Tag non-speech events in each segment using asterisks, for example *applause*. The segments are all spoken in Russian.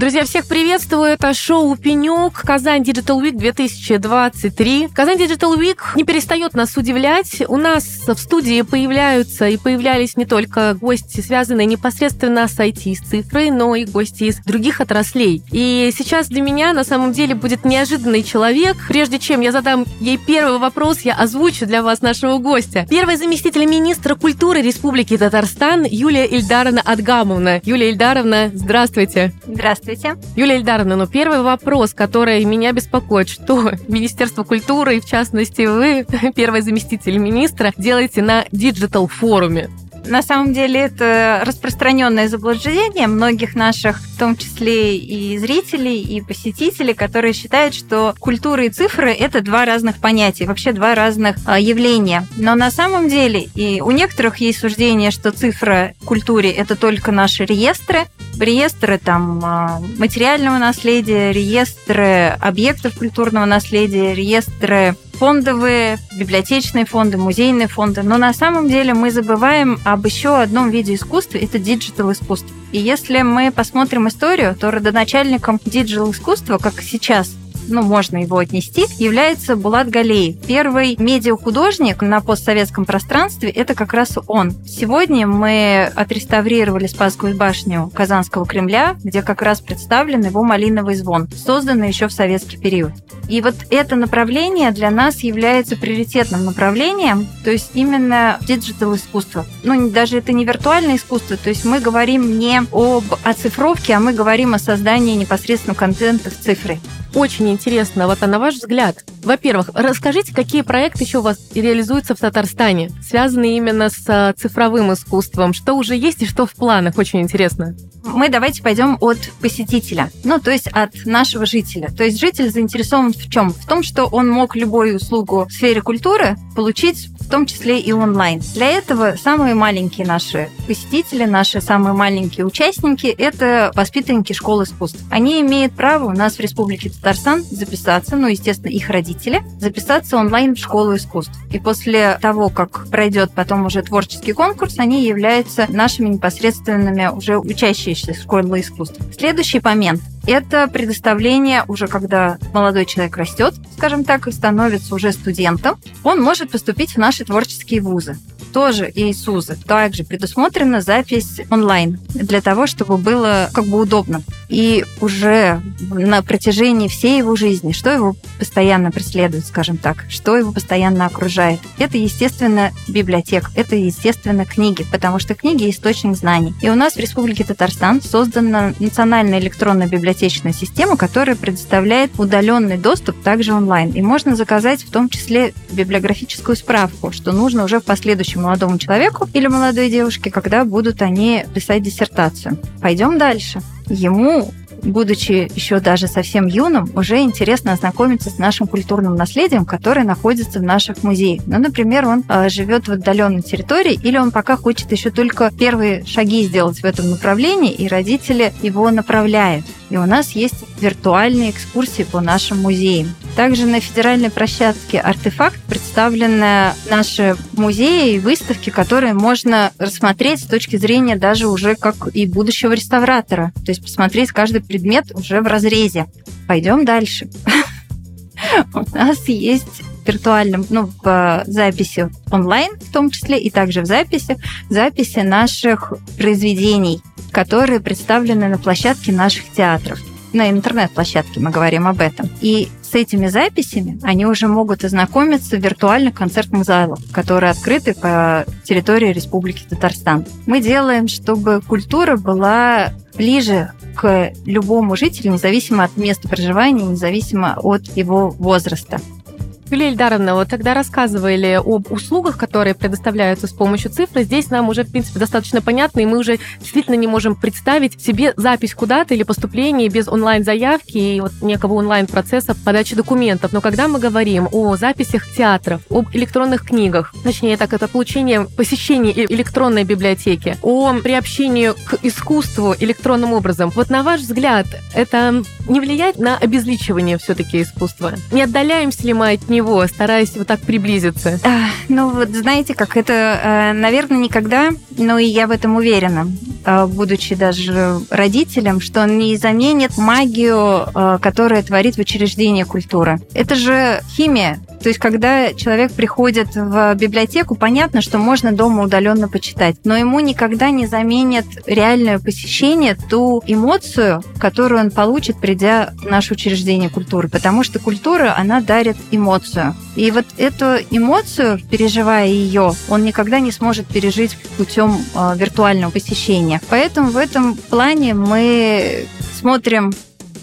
Друзья, всех приветствую. Это шоу «Пенек», Казань Digital Week 2023. Казань Digital Week не перестает нас удивлять. У нас в студии появляются и появлялись не только гости, связанные непосредственно с IT, с цифрой, но и гости из других отраслей. И сейчас для меня на самом деле будет неожиданный человек. Прежде чем я задам ей первый вопрос, я озвучу для вас нашего гостя. Первый заместитель министра культуры Республики Татарстан Юлия Ильдаровна Адгамовна. Юлия Ильдаровна, здравствуйте. Здравствуйте. Здравствуйте. Юлия Ильдаровна, ну первый вопрос, который меня беспокоит, что *laughs* Министерство культуры, и в частности вы, *laughs* первый заместитель министра, делаете на digital-форуме? На самом деле это распространенное заблуждение многих наших, в том числе и зрителей, и посетителей, которые считают, что культура и цифры – это два разных понятия, вообще два разных а, явления. Но на самом деле и у некоторых есть суждение, что цифра в культуре – это только наши реестры, реестры там а, материального наследия, реестры объектов культурного наследия, реестры фондовые, библиотечные фонды, музейные фонды. Но на самом деле мы забываем об еще одном виде искусства – это digital искусство. И если мы посмотрим историю, то родоначальником digital искусства, как сейчас ну, можно его отнести, является Булат Галеев. Первый медиахудожник на постсоветском пространстве – это как раз он. Сегодня мы отреставрировали Спасскую башню Казанского Кремля, где как раз представлен его малиновый звон, созданный еще в советский период. И вот это направление для нас является приоритетным направлением, то есть именно digital искусство. Ну, даже это не виртуальное искусство, то есть мы говорим не об оцифровке, а мы говорим о создании непосредственно контента в цифре. Очень интересно, вот а на ваш взгляд, во-первых, расскажите, какие проекты еще у вас реализуются в Татарстане, связанные именно с а, цифровым искусством, что уже есть и что в планах, очень интересно. Мы давайте пойдем от посетителя, ну, то есть от нашего жителя. То есть житель заинтересован в чем? В том, что он мог любую услугу в сфере культуры получить том числе и онлайн. Для этого самые маленькие наши посетители, наши самые маленькие участники – это воспитанники школы искусств. Они имеют право у нас в Республике Татарстан записаться, ну, естественно, их родители, записаться онлайн в школу искусств. И после того, как пройдет потом уже творческий конкурс, они являются нашими непосредственными уже учащимися школы искусств. Следующий момент – это предоставление уже когда молодой человек растет, скажем так, и становится уже студентом, он может поступить в наши творческие вузы тоже и СУЗы. Также предусмотрена запись онлайн для того, чтобы было как бы удобно. И уже на протяжении всей его жизни, что его постоянно преследует, скажем так, что его постоянно окружает. Это, естественно, библиотека, это, естественно, книги, потому что книги – источник знаний. И у нас в Республике Татарстан создана национальная электронная библиотечная система, которая предоставляет удаленный доступ также онлайн. И можно заказать в том числе библиографическую справку, что нужно уже в последующем молодому человеку или молодой девушке, когда будут они писать диссертацию. Пойдем дальше. Ему будучи еще даже совсем юным, уже интересно ознакомиться с нашим культурным наследием, которое находится в наших музеях. Ну, например, он э, живет в отдаленной территории, или он пока хочет еще только первые шаги сделать в этом направлении, и родители его направляют. И у нас есть виртуальные экскурсии по нашим музеям. Также на федеральной площадке «Артефакт» представлены наши музеи и выставки, которые можно рассмотреть с точки зрения даже уже как и будущего реставратора. То есть посмотреть каждый предмет уже в разрезе. Пойдем дальше. *laughs* У нас есть виртуальном, ну, в записи онлайн в том числе, и также в записи, записи наших произведений, которые представлены на площадке наших театров на интернет-площадке мы говорим об этом. И с этими записями они уже могут ознакомиться в виртуальных концертных залах, которые открыты по территории Республики Татарстан. Мы делаем, чтобы культура была ближе к любому жителю, независимо от места проживания, независимо от его возраста. Юлия Ильдаровна, вот тогда рассказывали об услугах, которые предоставляются с помощью цифры. Здесь нам уже, в принципе, достаточно понятно, и мы уже действительно не можем представить себе запись куда-то или поступление без онлайн-заявки и вот некого онлайн-процесса подачи документов. Но когда мы говорим о записях театров, об электронных книгах, точнее так, это получение посещения электронной библиотеки, о приобщении к искусству электронным образом, вот на ваш взгляд, это не влияет на обезличивание все-таки искусства? Не отдаляемся ли мы от него него, стараясь вот так приблизиться? А, ну вот знаете, как это, э, наверное, никогда, но и я в этом уверена, э, будучи даже родителем, что он не заменит магию, э, которая творит в учреждении культуры. Это же химия, то есть, когда человек приходит в библиотеку, понятно, что можно дома удаленно почитать, но ему никогда не заменит реальное посещение ту эмоцию, которую он получит, придя в наше учреждение культуры, потому что культура, она дарит эмоцию. И вот эту эмоцию, переживая ее, он никогда не сможет пережить путем э, виртуального посещения. Поэтому в этом плане мы смотрим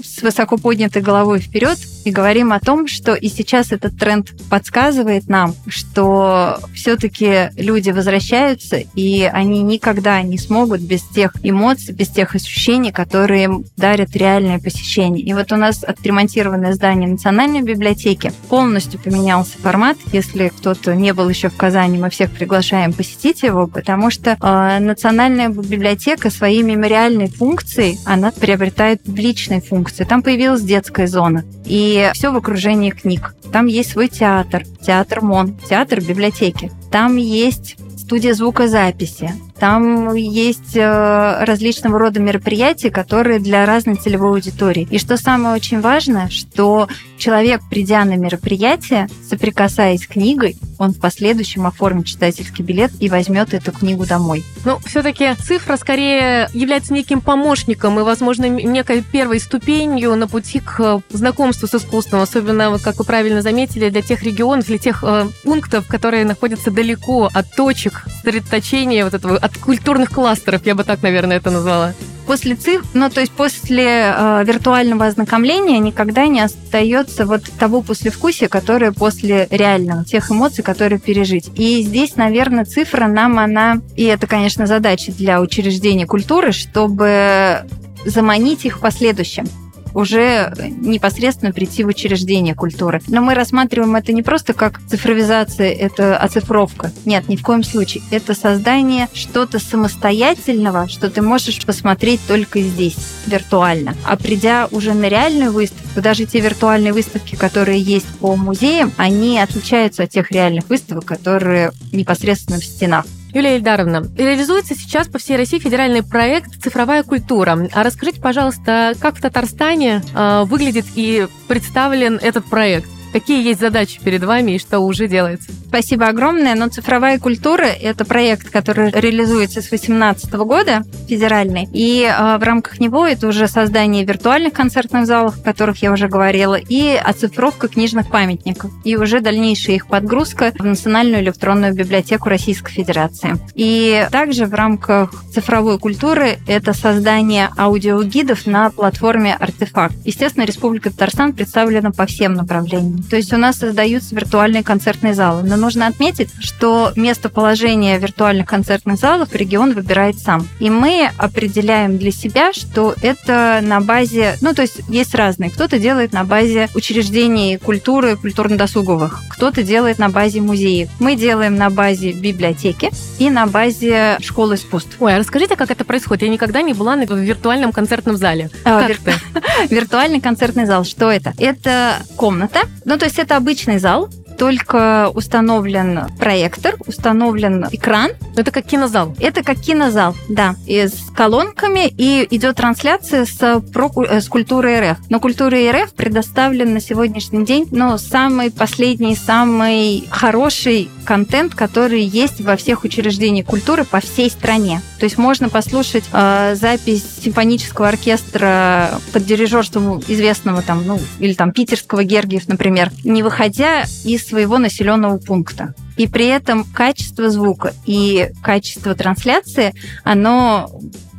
с высоко поднятой головой вперед и говорим о том, что и сейчас этот тренд подсказывает нам, что все-таки люди возвращаются, и они никогда не смогут без тех эмоций, без тех ощущений, которые дарят реальное посещение. И вот у нас отремонтированное здание Национальной библиотеки полностью поменялся формат. Если кто-то не был еще в Казани, мы всех приглашаем посетить его, потому что э, Национальная библиотека своей мемориальной функцией, она приобретает публичные функции. Там появилась детская зона. И все в окружении книг. Там есть свой театр, театр МОН, театр библиотеки. Там есть студия звукозаписи, там есть э, различного рода мероприятия, которые для разной целевой аудитории. И что самое очень важное, что человек, придя на мероприятие, соприкасаясь с книгой, он в последующем оформит читательский билет и возьмет эту книгу домой. Ну, все-таки цифра скорее является неким помощником и, возможно, некой первой ступенью на пути к знакомству с искусством, особенно, вот, как вы правильно заметили, для тех регионов, для тех э, пунктов, которые находятся далеко от точек сосредоточения вот этого от культурных кластеров, я бы так, наверное, это назвала. После цифр, ну то есть после э, виртуального ознакомления никогда не остается вот того послевкусия, которое после реального, тех эмоций, которые пережить. И здесь, наверное, цифра нам она, и это, конечно, задача для учреждений культуры, чтобы заманить их в последующем уже непосредственно прийти в учреждение культуры. Но мы рассматриваем это не просто как цифровизация, это оцифровка. Нет, ни в коем случае. Это создание что-то самостоятельного, что ты можешь посмотреть только здесь, виртуально. А придя уже на реальную выставку, даже те виртуальные выставки, которые есть по музеям, они отличаются от тех реальных выставок, которые непосредственно в стенах. Юлия Ильдаровна, реализуется сейчас по всей России федеральный проект «Цифровая культура». А расскажите, пожалуйста, как в Татарстане э, выглядит и представлен этот проект? Какие есть задачи перед вами и что уже делается? Спасибо огромное. Но цифровая культура – это проект, который реализуется с 2018 года, федеральный. И э, в рамках него это уже создание виртуальных концертных залов, о которых я уже говорила, и оцифровка книжных памятников. И уже дальнейшая их подгрузка в Национальную электронную библиотеку Российской Федерации. И также в рамках цифровой культуры это создание аудиогидов на платформе «Артефакт». Естественно, Республика Татарстан представлена по всем направлениям. То есть у нас создаются виртуальные концертные залы. Но нужно отметить, что местоположение виртуальных концертных залов регион выбирает сам. И мы определяем для себя, что это на базе, ну то есть есть разные. Кто-то делает на базе учреждений культуры, культурно-досуговых, кто-то делает на базе музеев. Мы делаем на базе библиотеки и на базе школы искусств. Ой, а расскажите, как это происходит? Я никогда не была в виртуальном концертном зале. А, как вир... *laughs* Виртуальный концертный зал. Что это? Это комната. Ну, то есть это обычный зал, только установлен проектор, установлен экран. Это как кинозал? Это как кинозал, да. И с колонками, и идет трансляция с, про, э, с культурой РФ. Но культура РФ предоставлен на сегодняшний день, ну, самый последний, самый хороший контент, который есть во всех учреждениях культуры по всей стране. То есть можно послушать э, запись симфонического оркестра под дирижерством известного там, ну, или там питерского Гергиев, например, не выходя из своего населенного пункта. И при этом качество звука и качество трансляции, оно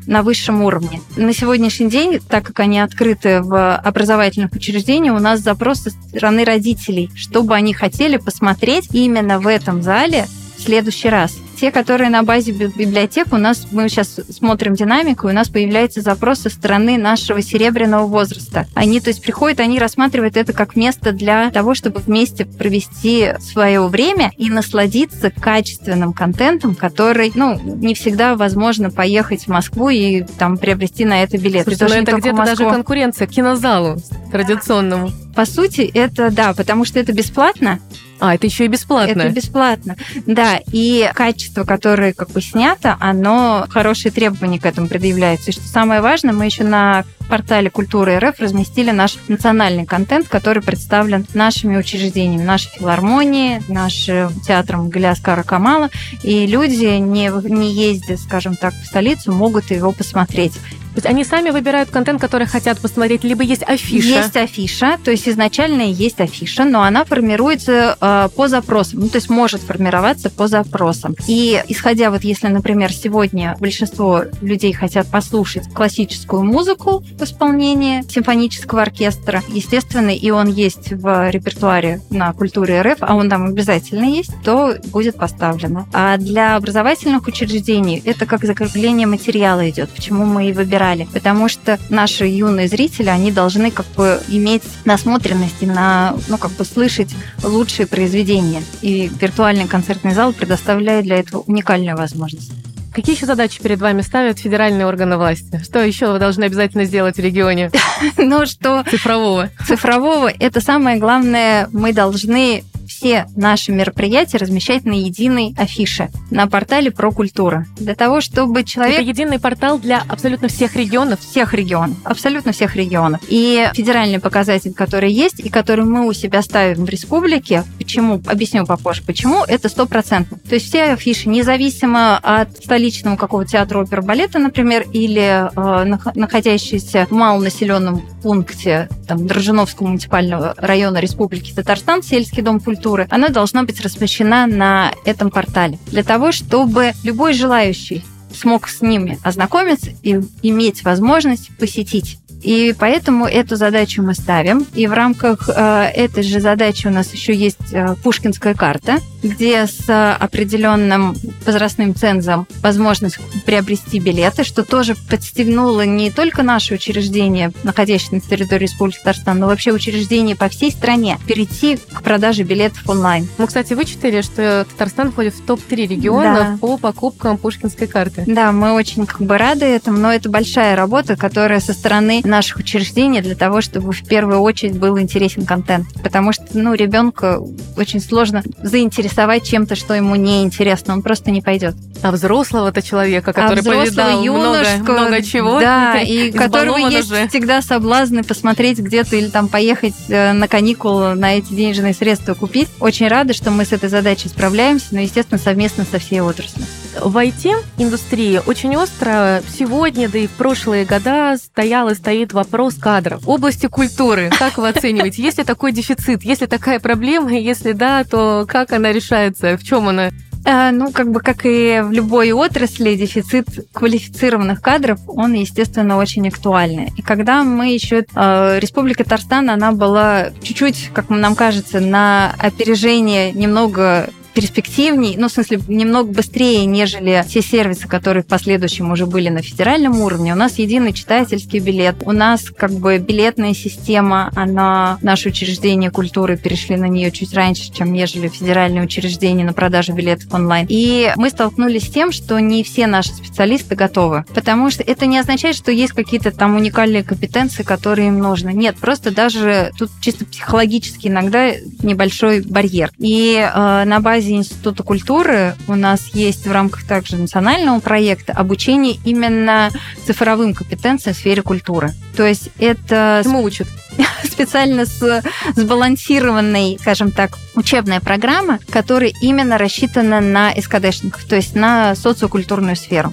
на высшем уровне. На сегодняшний день, так как они открыты в образовательных учреждениях, у нас запрос со стороны родителей, чтобы они хотели посмотреть именно в этом зале в следующий раз. Те, которые на базе библиотек, у нас мы сейчас смотрим динамику, и у нас появляется запрос со стороны нашего серебряного возраста. Они, то есть, приходят, они рассматривают это как место для того, чтобы вместе провести свое время и насладиться качественным контентом, который, ну, не всегда возможно поехать в Москву и там приобрести на это билет. Слушайте, ну это где-то даже конкуренция к кинозалу традиционному. По сути, это да, потому что это бесплатно, а, это еще и бесплатно. Это бесплатно, да. И качество, которое как бы снято, оно хорошие требования к этому предъявляются. И что самое важное, мы еще на портале Культуры РФ разместили наш национальный контент, который представлен нашими учреждениями, нашей филармонии, нашим театром Галяскара Камала. И люди, не, не ездя, скажем так, в столицу, могут его посмотреть. Есть они сами выбирают контент, который хотят посмотреть, либо есть афиша? Есть афиша, то есть изначально есть афиша, но она формируется э, по запросам, ну, то есть может формироваться по запросам. И исходя вот если, например, сегодня большинство людей хотят послушать классическую музыку в исполнении симфонического оркестра, естественно, и он есть в репертуаре на культуре РФ, а он там обязательно есть, то будет поставлено. А для образовательных учреждений это как закрепление материала идет, почему мы и выбираем играли, потому что наши юные зрители, они должны как бы иметь насмотренность и на, ну, как бы слышать лучшие произведения. И виртуальный концертный зал предоставляет для этого уникальную возможность. Какие еще задачи перед вами ставят федеральные органы власти? Что еще вы должны обязательно сделать в регионе? *laughs* Ну что? Цифрового. Цифрового. Это самое главное. Мы должны все наши мероприятия размещать на единой афише на портале про культуру. Для того, чтобы человек... Это единый портал для абсолютно всех регионов? Всех регионов. Абсолютно всех регионов. И федеральный показатель, который есть, и который мы у себя ставим в республике, почему, объясню попозже, почему, это стопроцентно. То есть все афиши, независимо от столичного какого-то театра оперы балета, например, или э, находящиеся в малонаселенном пункте там, Дрожжиновского муниципального района Республики Татарстан, сельский дом культуры, она должна быть размещена на этом портале. Для того, чтобы любой желающий смог с ними ознакомиться и иметь возможность посетить и поэтому эту задачу мы ставим. И в рамках э, этой же задачи у нас еще есть э, Пушкинская карта, где с определенным возрастным цензом возможность приобрести билеты, что тоже подстегнуло не только наши учреждения, находящиеся на территории Республики Татарстан, но вообще учреждения по всей стране перейти к продаже билетов онлайн. Мы, кстати, вычитали, что Татарстан входит в топ-3 региона да. по покупкам Пушкинской карты. Да, мы очень как бы рады этому, но это большая работа, которая со стороны наших учреждений для того, чтобы в первую очередь был интересен контент. Потому что, ну, ребенка очень сложно заинтересовать чем-то, что ему не интересно. Он просто не пойдет. А взрослого-то человека, который а повидал юношку, много, много чего. Да, *laughs* и которого есть же. всегда соблазны посмотреть где-то или там поехать э, на каникулы на эти денежные средства купить. Очень рада, что мы с этой задачей справляемся, но, естественно, совместно со всей отраслью. В IT-индустрии очень остро сегодня, да и в прошлые года стоял и стоит вопрос кадров. Области культуры, как вы оцениваете, есть ли такой дефицит, есть ли такая проблема, если да, то как она решается, в чем она? Э, ну, как бы, как и в любой отрасли, дефицит квалифицированных кадров, он, естественно, очень актуальный. И когда мы еще... Э, Республика Татарстан, она была чуть-чуть, как нам кажется, на опережение немного перспективней, ну, в смысле, немного быстрее, нежели те сервисы, которые в последующем уже были на федеральном уровне. У нас единый читательский билет, у нас как бы билетная система, она, наши учреждения культуры перешли на нее чуть раньше, чем нежели федеральные учреждения на продажу билетов онлайн. И мы столкнулись с тем, что не все наши специалисты готовы, потому что это не означает, что есть какие-то там уникальные компетенции, которые им нужны. Нет, просто даже тут чисто психологически иногда небольшой барьер. И э, на базе базе Института культуры у нас есть в рамках также национального проекта обучение именно цифровым компетенциям в сфере культуры. То есть это... Чему учат? *laughs* специально с, сбалансированной, скажем так, учебная программа, которая именно рассчитана на СКДшников, то есть на социокультурную сферу.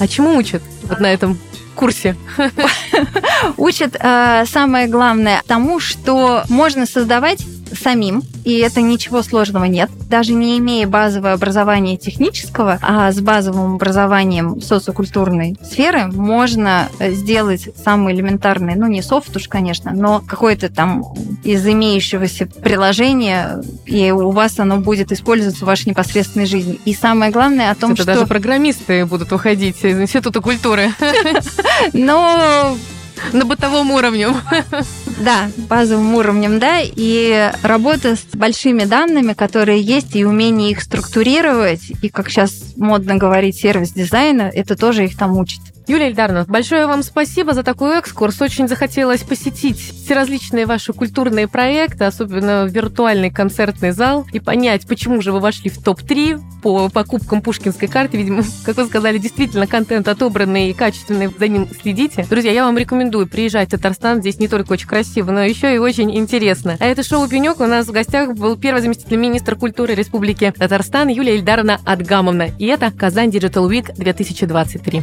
А чему учат вот на этом курсе? *laughs* Учат э, самое главное тому, что можно создавать самим, и это ничего сложного нет. Даже не имея базового образования технического, а с базовым образованием социокультурной сферы, можно сделать самые элементарные, ну не софт уж, конечно, но какое-то там из имеющегося приложения, и у вас оно будет использоваться в вашей непосредственной жизни. И самое главное о том, это что... даже программисты будут уходить из Института культуры. *laughs* Но на бытовом уровне. *laughs* Да, базовым уровнем, да, и работа с большими данными, которые есть, и умение их структурировать, и, как сейчас модно говорить, сервис дизайна, это тоже их там учит. Юлия Ильдаровна, большое вам спасибо за такой экскурс. Очень захотелось посетить все различные ваши культурные проекты, особенно виртуальный концертный зал, и понять, почему же вы вошли в топ-3 по покупкам пушкинской карты. Видимо, *laughs* как вы сказали, действительно контент отобранный и качественный, за ним следите. Друзья, я вам рекомендую приезжать в Татарстан. Здесь не только очень красиво, но еще и очень интересно. А это шоу «Пенек». У нас в гостях был первый заместитель министра культуры Республики Татарстан Юлия Ильдаровна Адгамовна. И это Казань Digital Week 2023.